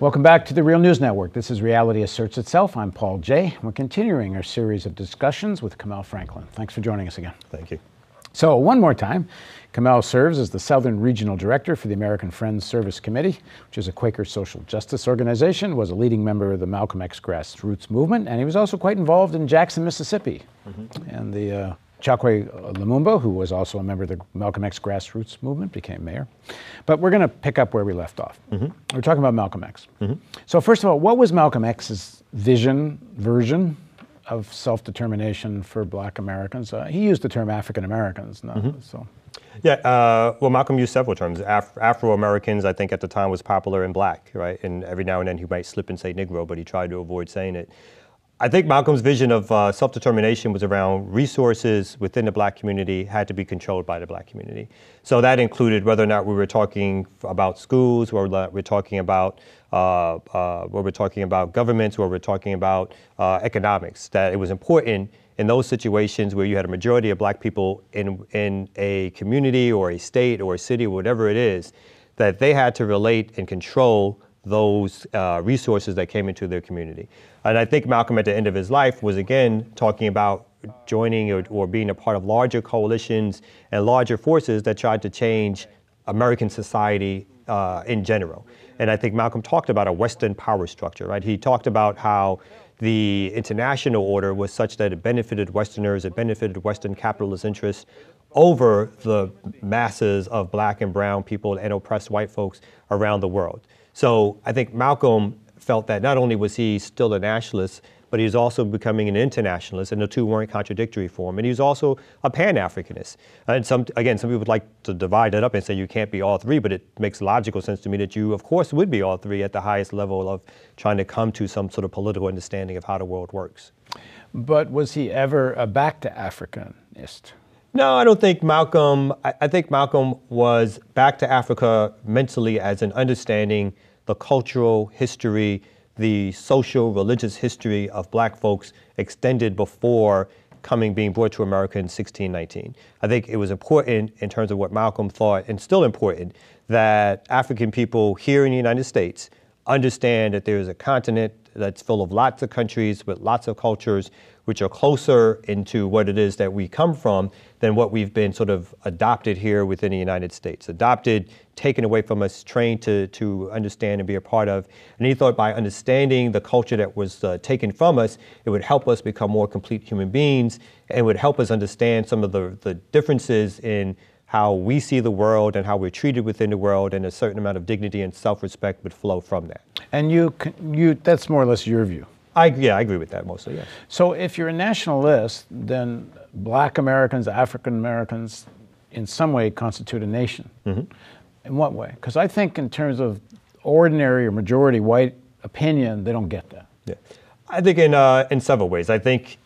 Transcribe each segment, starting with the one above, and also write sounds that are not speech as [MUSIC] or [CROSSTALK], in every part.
Welcome back to the Real News Network. This is Reality Asserts Itself. I'm Paul Jay. We're continuing our series of discussions with Kamau Franklin. Thanks for joining us again. Thank you. So, one more time, Kamau serves as the Southern Regional Director for the American Friends Service Committee, which is a Quaker social justice organization, was a leading member of the Malcolm X grassroots movement, and he was also quite involved in Jackson, Mississippi, mm-hmm. and the uh, Chokwe Lumumba, who was also a member of the Malcolm X grassroots movement, became mayor. But we're going to pick up where we left off. Mm-hmm. We're talking about Malcolm X. Mm-hmm. So, first of all, what was Malcolm X's vision, version of self determination for black Americans? Uh, he used the term African Americans. Mm-hmm. So. Yeah, uh, well, Malcolm used several terms. Af- Afro Americans, I think at the time was popular in black, right? And every now and then he might slip and say Negro, but he tried to avoid saying it. I think Malcolm's vision of uh, self determination was around resources within the black community had to be controlled by the black community. So that included whether or not we were talking about schools, or we're talking about uh, uh, where we're talking about governments, where we're talking about uh, economics. That it was important in those situations where you had a majority of black people in, in a community or a state or a city or whatever it is, that they had to relate and control those uh, resources that came into their community. And I think Malcolm at the end of his life was again talking about joining or, or being a part of larger coalitions and larger forces that tried to change American society uh, in general. And I think Malcolm talked about a Western power structure, right? He talked about how the international order was such that it benefited Westerners, it benefited Western capitalist interests over the masses of black and brown people and oppressed white folks around the world. So I think Malcolm felt that not only was he still a nationalist, but he was also becoming an internationalist, and the two weren't contradictory for him. And he was also a Pan-Africanist. And some, again, some people would like to divide that up and say you can't be all three, but it makes logical sense to me that you, of course, would be all three at the highest level of trying to come to some sort of political understanding of how the world works. But was he ever a back to Africanist? No, I don't think Malcolm. I, I think Malcolm was back to Africa mentally as an understanding the cultural history, the social, religious history of black folks extended before coming, being brought to America in 1619. I think it was important in terms of what Malcolm thought, and still important, that African people here in the United States understand that there is a continent that's full of lots of countries with lots of cultures, which are closer into what it is that we come from than what we've been sort of adopted here within the United States. Adopted, taken away from us, trained to, to understand and be a part of. And he thought by understanding the culture that was uh, taken from us, it would help us become more complete human beings and would help us understand some of the, the differences in how we see the world and how we're treated within the world, and a certain amount of dignity and self-respect would flow from that. And you, you, that's more or less your view. I, yeah, I agree with that mostly, yes. So if you're a nationalist, then black Americans, African Americans, in some way constitute a nation. Mm-hmm. In what way? Because I think in terms of ordinary or majority white opinion, they don't get that. Yeah. I think in, uh, in several ways. I think,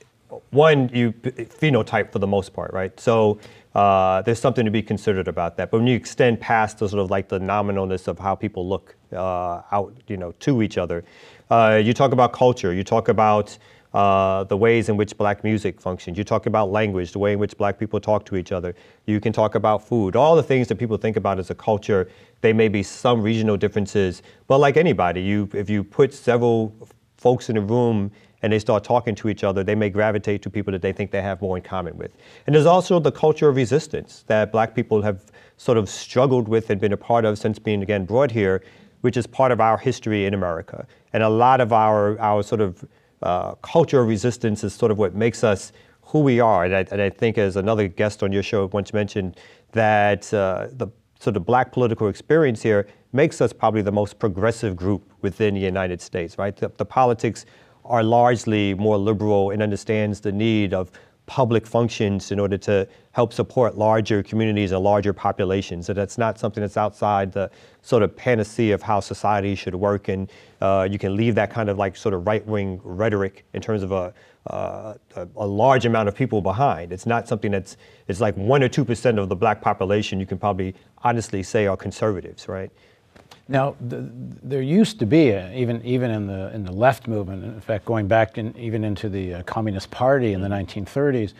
one, you phenotype for the most part, right? So uh, there's something to be considered about that. But when you extend past the sort of like the nominalness of how people look uh, out, you know, to each other, uh, you talk about culture, you talk about uh, the ways in which black music functions. You talk about language, the way in which black people talk to each other. You can talk about food, all the things that people think about as a culture. They may be some regional differences, but like anybody, you if you put several folks in a room and they start talking to each other, they may gravitate to people that they think they have more in common with. And there's also the culture of resistance that black people have sort of struggled with and been a part of since being again brought here which is part of our history in America. And a lot of our, our sort of uh, resistance is sort of what makes us who we are. And I, and I think, as another guest on your show once mentioned, that uh, the sort of black political experience here makes us probably the most progressive group within the United States, right? The, the politics are largely more liberal and understands the need of public functions in order to help support larger communities and larger populations. So that's not something that's outside the sort of panacea of how society should work. And uh, you can leave that kind of like sort of right wing rhetoric in terms of a, uh, a, a, large amount of people behind. It's not something that's, it's like one or 2% of the black population you can probably honestly say are conservatives, right? Now, the, there used to be, a, even even in the in the left movement, in fact, going back in, even into the uh, Communist Party in the 1930s,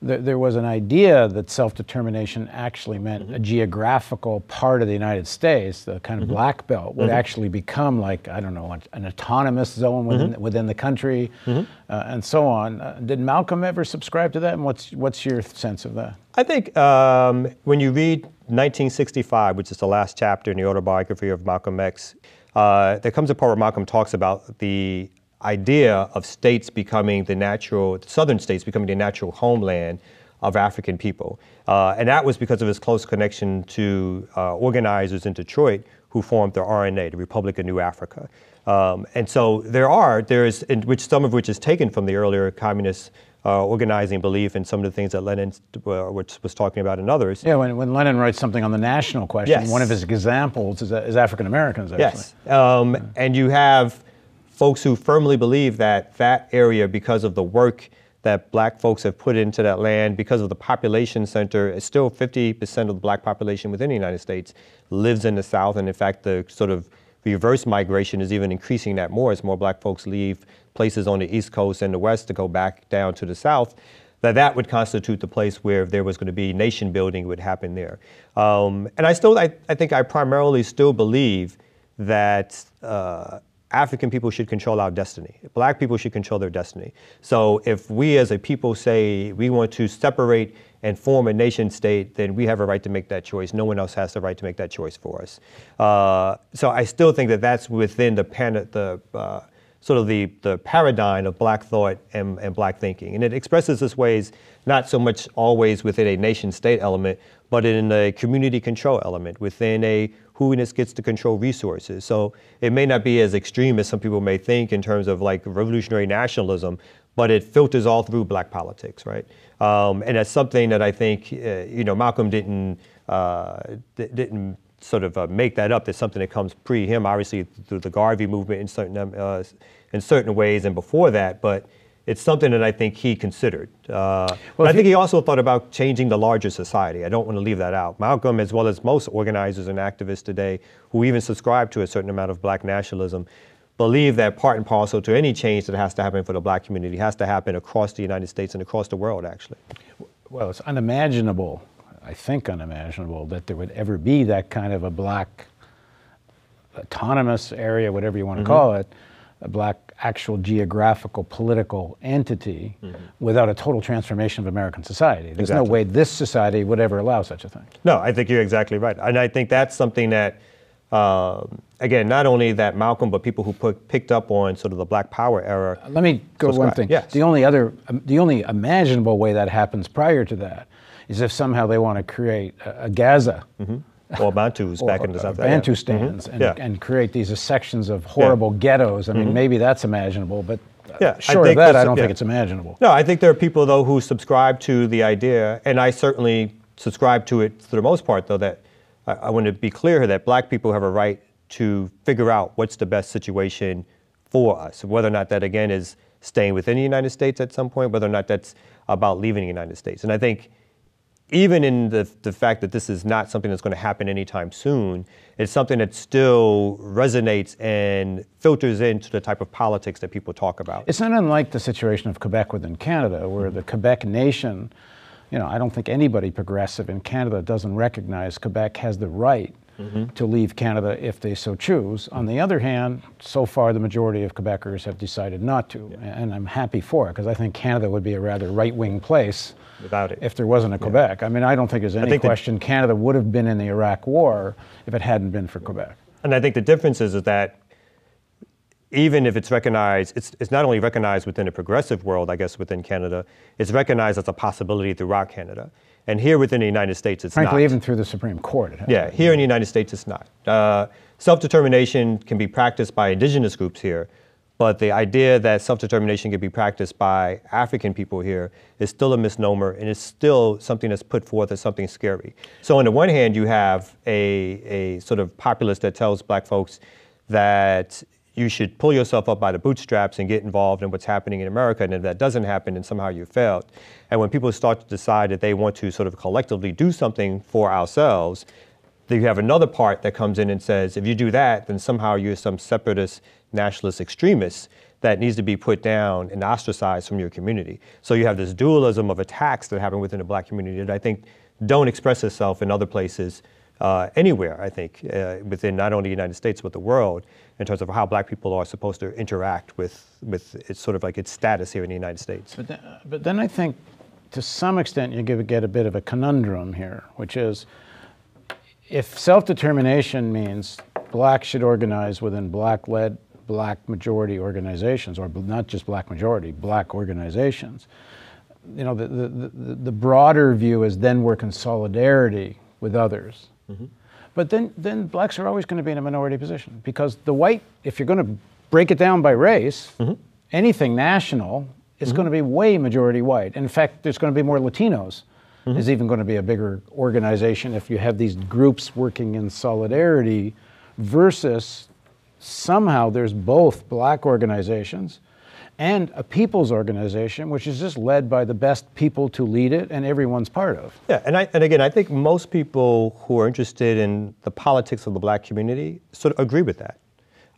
there, there was an idea that self-determination actually meant Mm-hmm. a geographical part of the United States, the kind of black belt, would Mm-hmm. actually become like I don't know, an, an autonomous zone within Mm-hmm. within the country, uh, and so on. Uh, did Malcolm ever subscribe to that? And what's what's your sense of that? I think um, when you read 1965, which is the last chapter in the autobiography of Malcolm X, uh, there comes a part where Malcolm talks about the idea of states becoming the natural, southern states becoming the natural homeland of African people. Uh, and that was because of his close connection to uh, organizers in Detroit who formed the RNA, the Republic of New Africa. Um, and so there are, there is, in which some of which is taken from the earlier communist uh, organizing belief and some of the things that Lenin uh, which was talking about and others. Yeah, when, when Lenin writes something on the national question, Yes. one of his examples is, is African Americans. Actually. Yes. Um, and you have folks who firmly believe that that area, because of the work that black folks have put into that land, because of the population center, it's still 50% of the black population within the United States lives in the South. And in fact, the sort of reverse migration is even increasing that more as more black folks leave places on the East Coast and the West to go back down to the South that that would constitute the place where if there was going to be nation building would happen there. Um, and I still, I, I think I primarily still believe that uh, African people should control our destiny. Black people should control their destiny. So if we as a people say we want to separate and form a nation state, then we have a right to make that choice. No one else has the right to make that choice for us. Uh, so I still think that that's within the, pan- the uh, sort of the, the paradigm of black thought and, and black thinking. And it expresses its ways not so much always within a nation state element, but in a community control element, within a who-ness gets to control resources. So it may not be as extreme as some people may think in terms of like revolutionary nationalism, but it filters all through black politics, right? Um, and that's something that I think, uh, you know, Malcolm didn't, uh, d- didn't sort of uh, make that up. That's something that comes pre him, obviously through the Garvey movement in certain um, uh, in certain ways, and before that. But it's something that I think he considered. Uh, but I think he also thought about changing the larger society. I don't want to leave that out. Malcolm, as well as most organizers and activists today, who even subscribe to a certain amount of black nationalism, believe that part and parcel to any change that has to happen for the black community has to happen across the United States and across the world, actually. Well, it's unimaginable, I think unimaginable, that there would ever be that kind of a black autonomous area, whatever you want to Mm-hmm. call it, a black actual geographical political entity without a total transformation of American society. There's no Mm-hmm. Way this society would ever allow such a thing. No, I think you're exactly right. And I think that's something that, um, again, not only that Malcolm, but people who put, picked up on sort of the Black Power era. Let me go one thing. Yes. The only other, um, the only imaginable way that happens prior to that is if somehow they want to create a, a Gaza. or Bantus [LAUGHS] back in the or South. Bantu yeah. Mm-hmm. stands and, Yeah. and create these sections of horrible ghettos. I mean, maybe that's imaginable, but uh, Yeah, of that, I don't think it's imaginable. No, I think there are people though who subscribe to the idea, and I certainly subscribe to it for the most part. Though that I, I want to be clear here that Black people have a right to figure out what's the best situation for us, whether or not that again is staying within the United States at some point, whether or not that's about leaving the United States. And I think even in the, the fact that this is not something that's going to happen anytime soon, it's something that still resonates and filters into the type of politics that people talk about. It's not unlike the situation of Quebec within Canada, where the Quebec nation, you know, I don't think anybody progressive in Canada doesn't recognize Quebec has the right mm-hmm. to leave Canada if they so choose. On the other hand, so far the majority of Quebecers have decided not to, and I'm happy for it because I think Canada would be a rather right-wing place Without it. if there wasn't a Quebec. I mean, I don't think there's any think question Canada would have been in the Iraq War if it hadn't been for Quebec. And I think the difference is, is that even if it's recognized, it's, it's not only recognized within a progressive world, I guess, within Canada, it's recognized as a possibility throughout Canada. And here within the United States, it's Frankly, not. even through the Supreme Court, it Yeah, here in the United States, it's not. Uh, Self determination can be practiced by indigenous groups here, but the idea that self determination can be practiced by African people here is still a misnomer and it's still something that's put forth as something scary. So, on the one hand, you have a, a sort of populace that tells black folks that you should pull yourself up by the bootstraps and get involved in what's happening in America. And if that doesn't happen, then somehow you failed. And when people start to decide that they want to sort of collectively do something for ourselves, you have another part that comes in and says, if you do that, then somehow you're some separatist, nationalist extremist that needs to be put down and ostracized from your community. So you have this dualism of attacks that happen within the black community that I think don't express itself in other places uh, anywhere, I think, uh, within not only the United States but the world, in terms of how black people are supposed to interact with, with its sort of like its status here in the United States. But then, but then I think to some extent you get a bit of a conundrum here, which is if self-determination means blacks should organize within black-led, black majority organizations, or not just black majority, black organizations, you know, the, the, the, the broader view is then work in solidarity with others. Mm-hmm. But then, then blacks are always going to be in a minority position because the white, if you're going to break it down by race, mm-hmm. anything national is mm-hmm. going to be way majority white. In fact, there's going to be more Latinos. Mm-hmm. Is even going to be a bigger organization if you have these groups working in solidarity versus somehow there's both black organizations and a people's organization, which is just led by the best people to lead it and everyone's part of. Yeah, and, I, and again, I think most people who are interested in the politics of the black community sort of agree with that.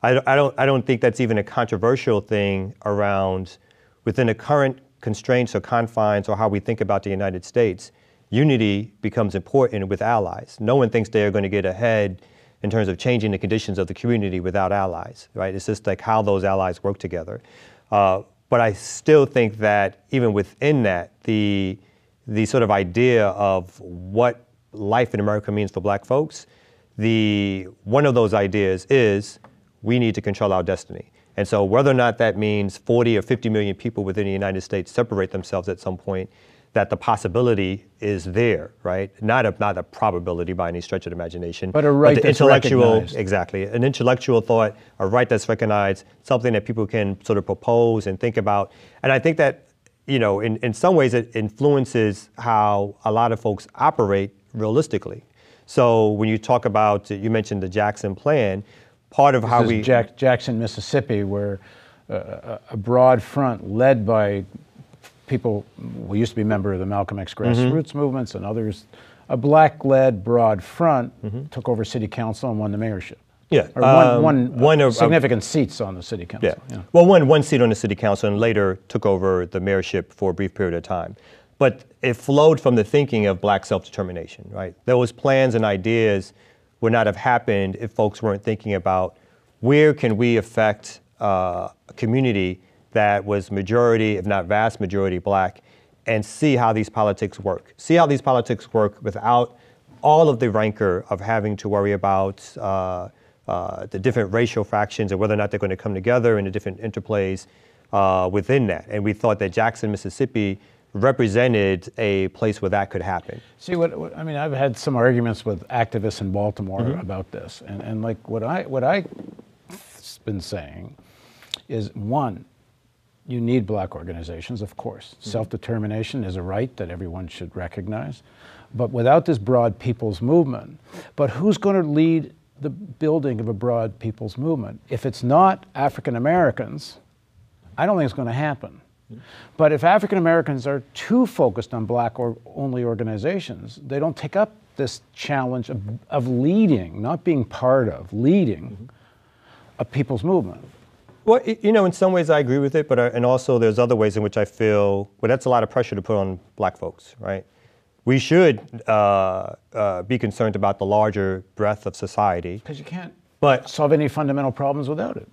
I, I, don't, I don't think that's even a controversial thing around within the current constraints or confines or how we think about the United States. Unity becomes important with allies. No one thinks they are going to get ahead in terms of changing the conditions of the community without allies, right? It's just like how those allies work together. Uh, but I still think that even within that, the the sort of idea of what life in America means for Black folks, the one of those ideas is we need to control our destiny. And so, whether or not that means 40 or 50 million people within the United States separate themselves at some point that the possibility is there, right? Not a not a probability by any stretch of the imagination, but a right but that's intellectual recognized. exactly an intellectual thought, a right that's recognized, something that people can sort of propose and think about. And I think that you know, in, in some ways, it influences how a lot of folks operate realistically. So when you talk about, you mentioned the Jackson Plan, part of this how we Jack, Jackson, Mississippi, where uh, a broad front led by people, we used to be a member of the Malcolm X grassroots mm-hmm. movements and others, a black-led broad front mm-hmm. took over city council and won the mayorship. Yeah, or um, one, one uh, significant uh, seats on the city council. Yeah. yeah. well, one one seat on the city council, and later took over the mayorship for a brief period of time. But it flowed from the thinking of black self-determination, right? Those plans and ideas would not have happened if folks weren't thinking about where can we affect uh, a community that was majority, if not vast majority, black, and see how these politics work. See how these politics work without all of the rancor of having to worry about uh, uh, the different racial fractions and whether or not they're going to come together and the different interplays uh, within that. And we thought that Jackson, Mississippi represented a place where that could happen. See, what, what I mean, I've had some arguments with activists in Baltimore mm-hmm. about this, and, and like what I what I've been saying is one, you need black organizations, of course. Mm-hmm. Self determination is a right that everyone should recognize. But without this broad people's movement, but who's going to lead the building of a broad people's movement? If it's not African Americans, I don't think it's going to happen. Mm-hmm. But if African Americans are too focused on black or only organizations, they don't take up this challenge of, of leading, not being part of, leading mm-hmm. a people's movement. Well, you know, in some ways I agree with it, but I, and also there's other ways in which I feel well that's a lot of pressure to put on black folks, right? We should uh, uh, be concerned about the larger breadth of society. Because you can't but, solve any fundamental problems without it.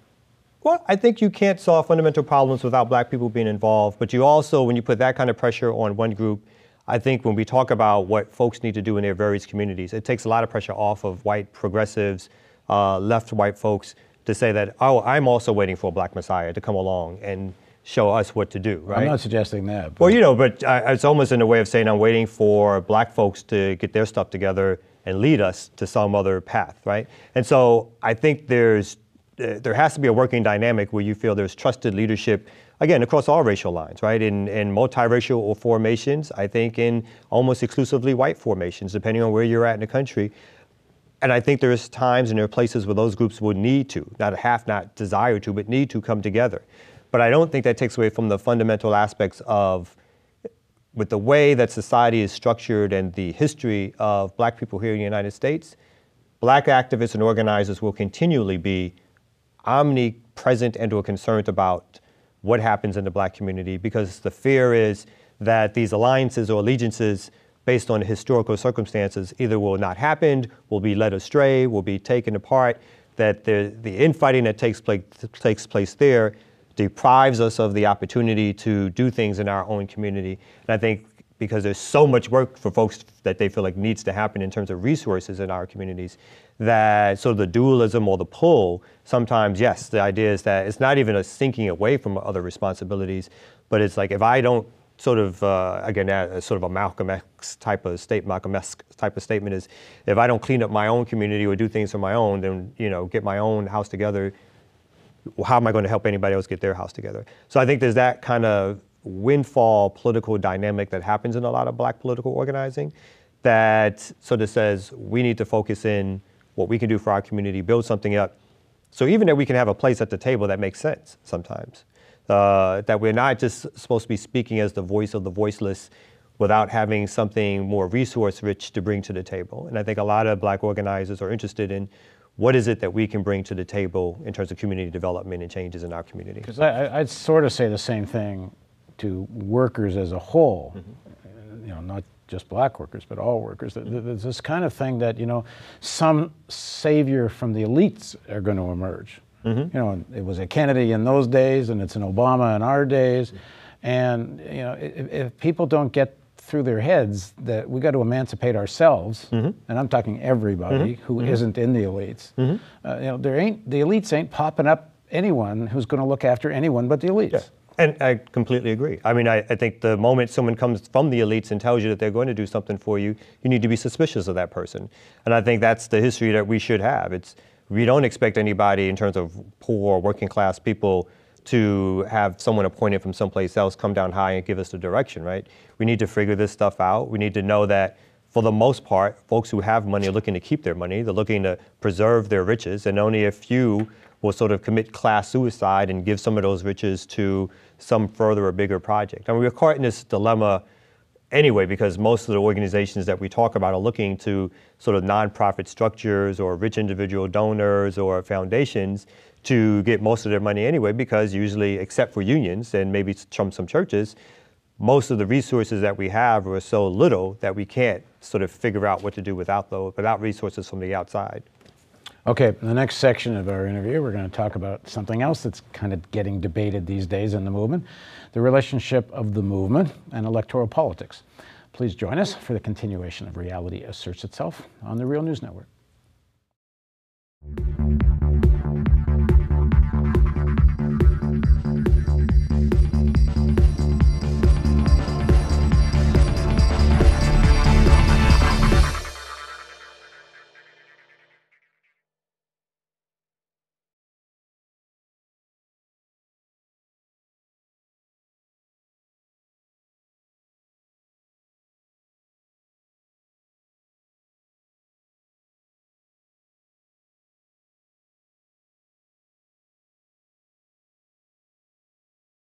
Well, I think you can't solve fundamental problems without black people being involved. But you also, when you put that kind of pressure on one group, I think when we talk about what folks need to do in their various communities, it takes a lot of pressure off of white progressives, uh, left white folks to say that, oh, I'm also waiting for a black messiah to come along and show us what to do, right? I'm not suggesting that. But. Well, you know, but I, it's almost in a way of saying I'm waiting for black folks to get their stuff together and lead us to some other path, right? And so I think there's uh, there has to be a working dynamic where you feel there's trusted leadership again across all racial lines right in, in multiracial formations i think in almost exclusively white formations depending on where you're at in the country and I think there's times and there are places where those groups would need to, not have not desire to, but need to come together. But I don't think that takes away from the fundamental aspects of with the way that society is structured and the history of black people here in the United States, black activists and organizers will continually be omnipresent and or concerned about what happens in the black community because the fear is that these alliances or allegiances based on historical circumstances either will not happen, will be led astray, will be taken apart, that the, the infighting that takes place, takes place there deprives us of the opportunity to do things in our own community. And I think because there's so much work for folks that they feel like needs to happen in terms of resources in our communities, that sort of the dualism or the pull, sometimes, yes, the idea is that it's not even a sinking away from other responsibilities, but it's like if I don't sort of, uh, again, sort of a Malcolm X type of state, Malcolm X type of statement is, if I don't clean up my own community or do things on my own, then, you know, get my own house together, how am I going to help anybody else get their house together? So I think there's that kind of windfall political dynamic that happens in a lot of black political organizing that sort of says we need to focus in what we can do for our community, build something up. So even that we can have a place at the table that makes sense sometimes. Uh, that we're not just supposed to be speaking as the voice of the voiceless without having something more resource rich to bring to the table. And I think a lot of black organizers are interested in what is it that we can bring to the table in terms of community development and changes in our community. Because I'd sort of say the same thing to workers as a whole, mm-hmm. you know, not just black workers, but all workers. There's this kind of thing that, you know, some savior from the elites are going to emerge. Mm-hmm. You know, it was a Kennedy in those days, and it's an Obama in our days. And, you know, if, if people don't get through their heads that we got to emancipate ourselves, mm-hmm. and I'm talking everybody mm-hmm. who mm-hmm. not in the elites. Mm-hmm. Uh, you know, there ain't the elites ain't popping up anyone who's going to look after anyone but the elites. Yeah. And I completely agree. I mean, I, I, think the moment someone comes from the elites and tells you that they're going to do something for you, you need to be suspicious of that person. And I think that's the history that we should have. It's we don't expect anybody in terms of poor working class people to have someone appointed from someplace else come down high and give us the direction, right? We need to figure this stuff out. We need to know that for the most part, folks who have money are looking to keep their money. They're looking to preserve their riches, and only a few will sort of commit class suicide and give some of those riches to some further or bigger project. I mean, we're caught in this dilemma anyway because most of the organizations that we talk about are looking to sort of nonprofit structures or rich individual donors or foundations to get most of their money anyway because usually except for unions and maybe some some churches most of the resources that we have are so little that we can't sort of figure out what to do without those without resources from the outside Okay, in the next section of our interview, we're going to talk about something else that's kind of getting debated these days in the movement the relationship of the movement and electoral politics. Please join us for the continuation of Reality Asserts Itself on the Real News Network.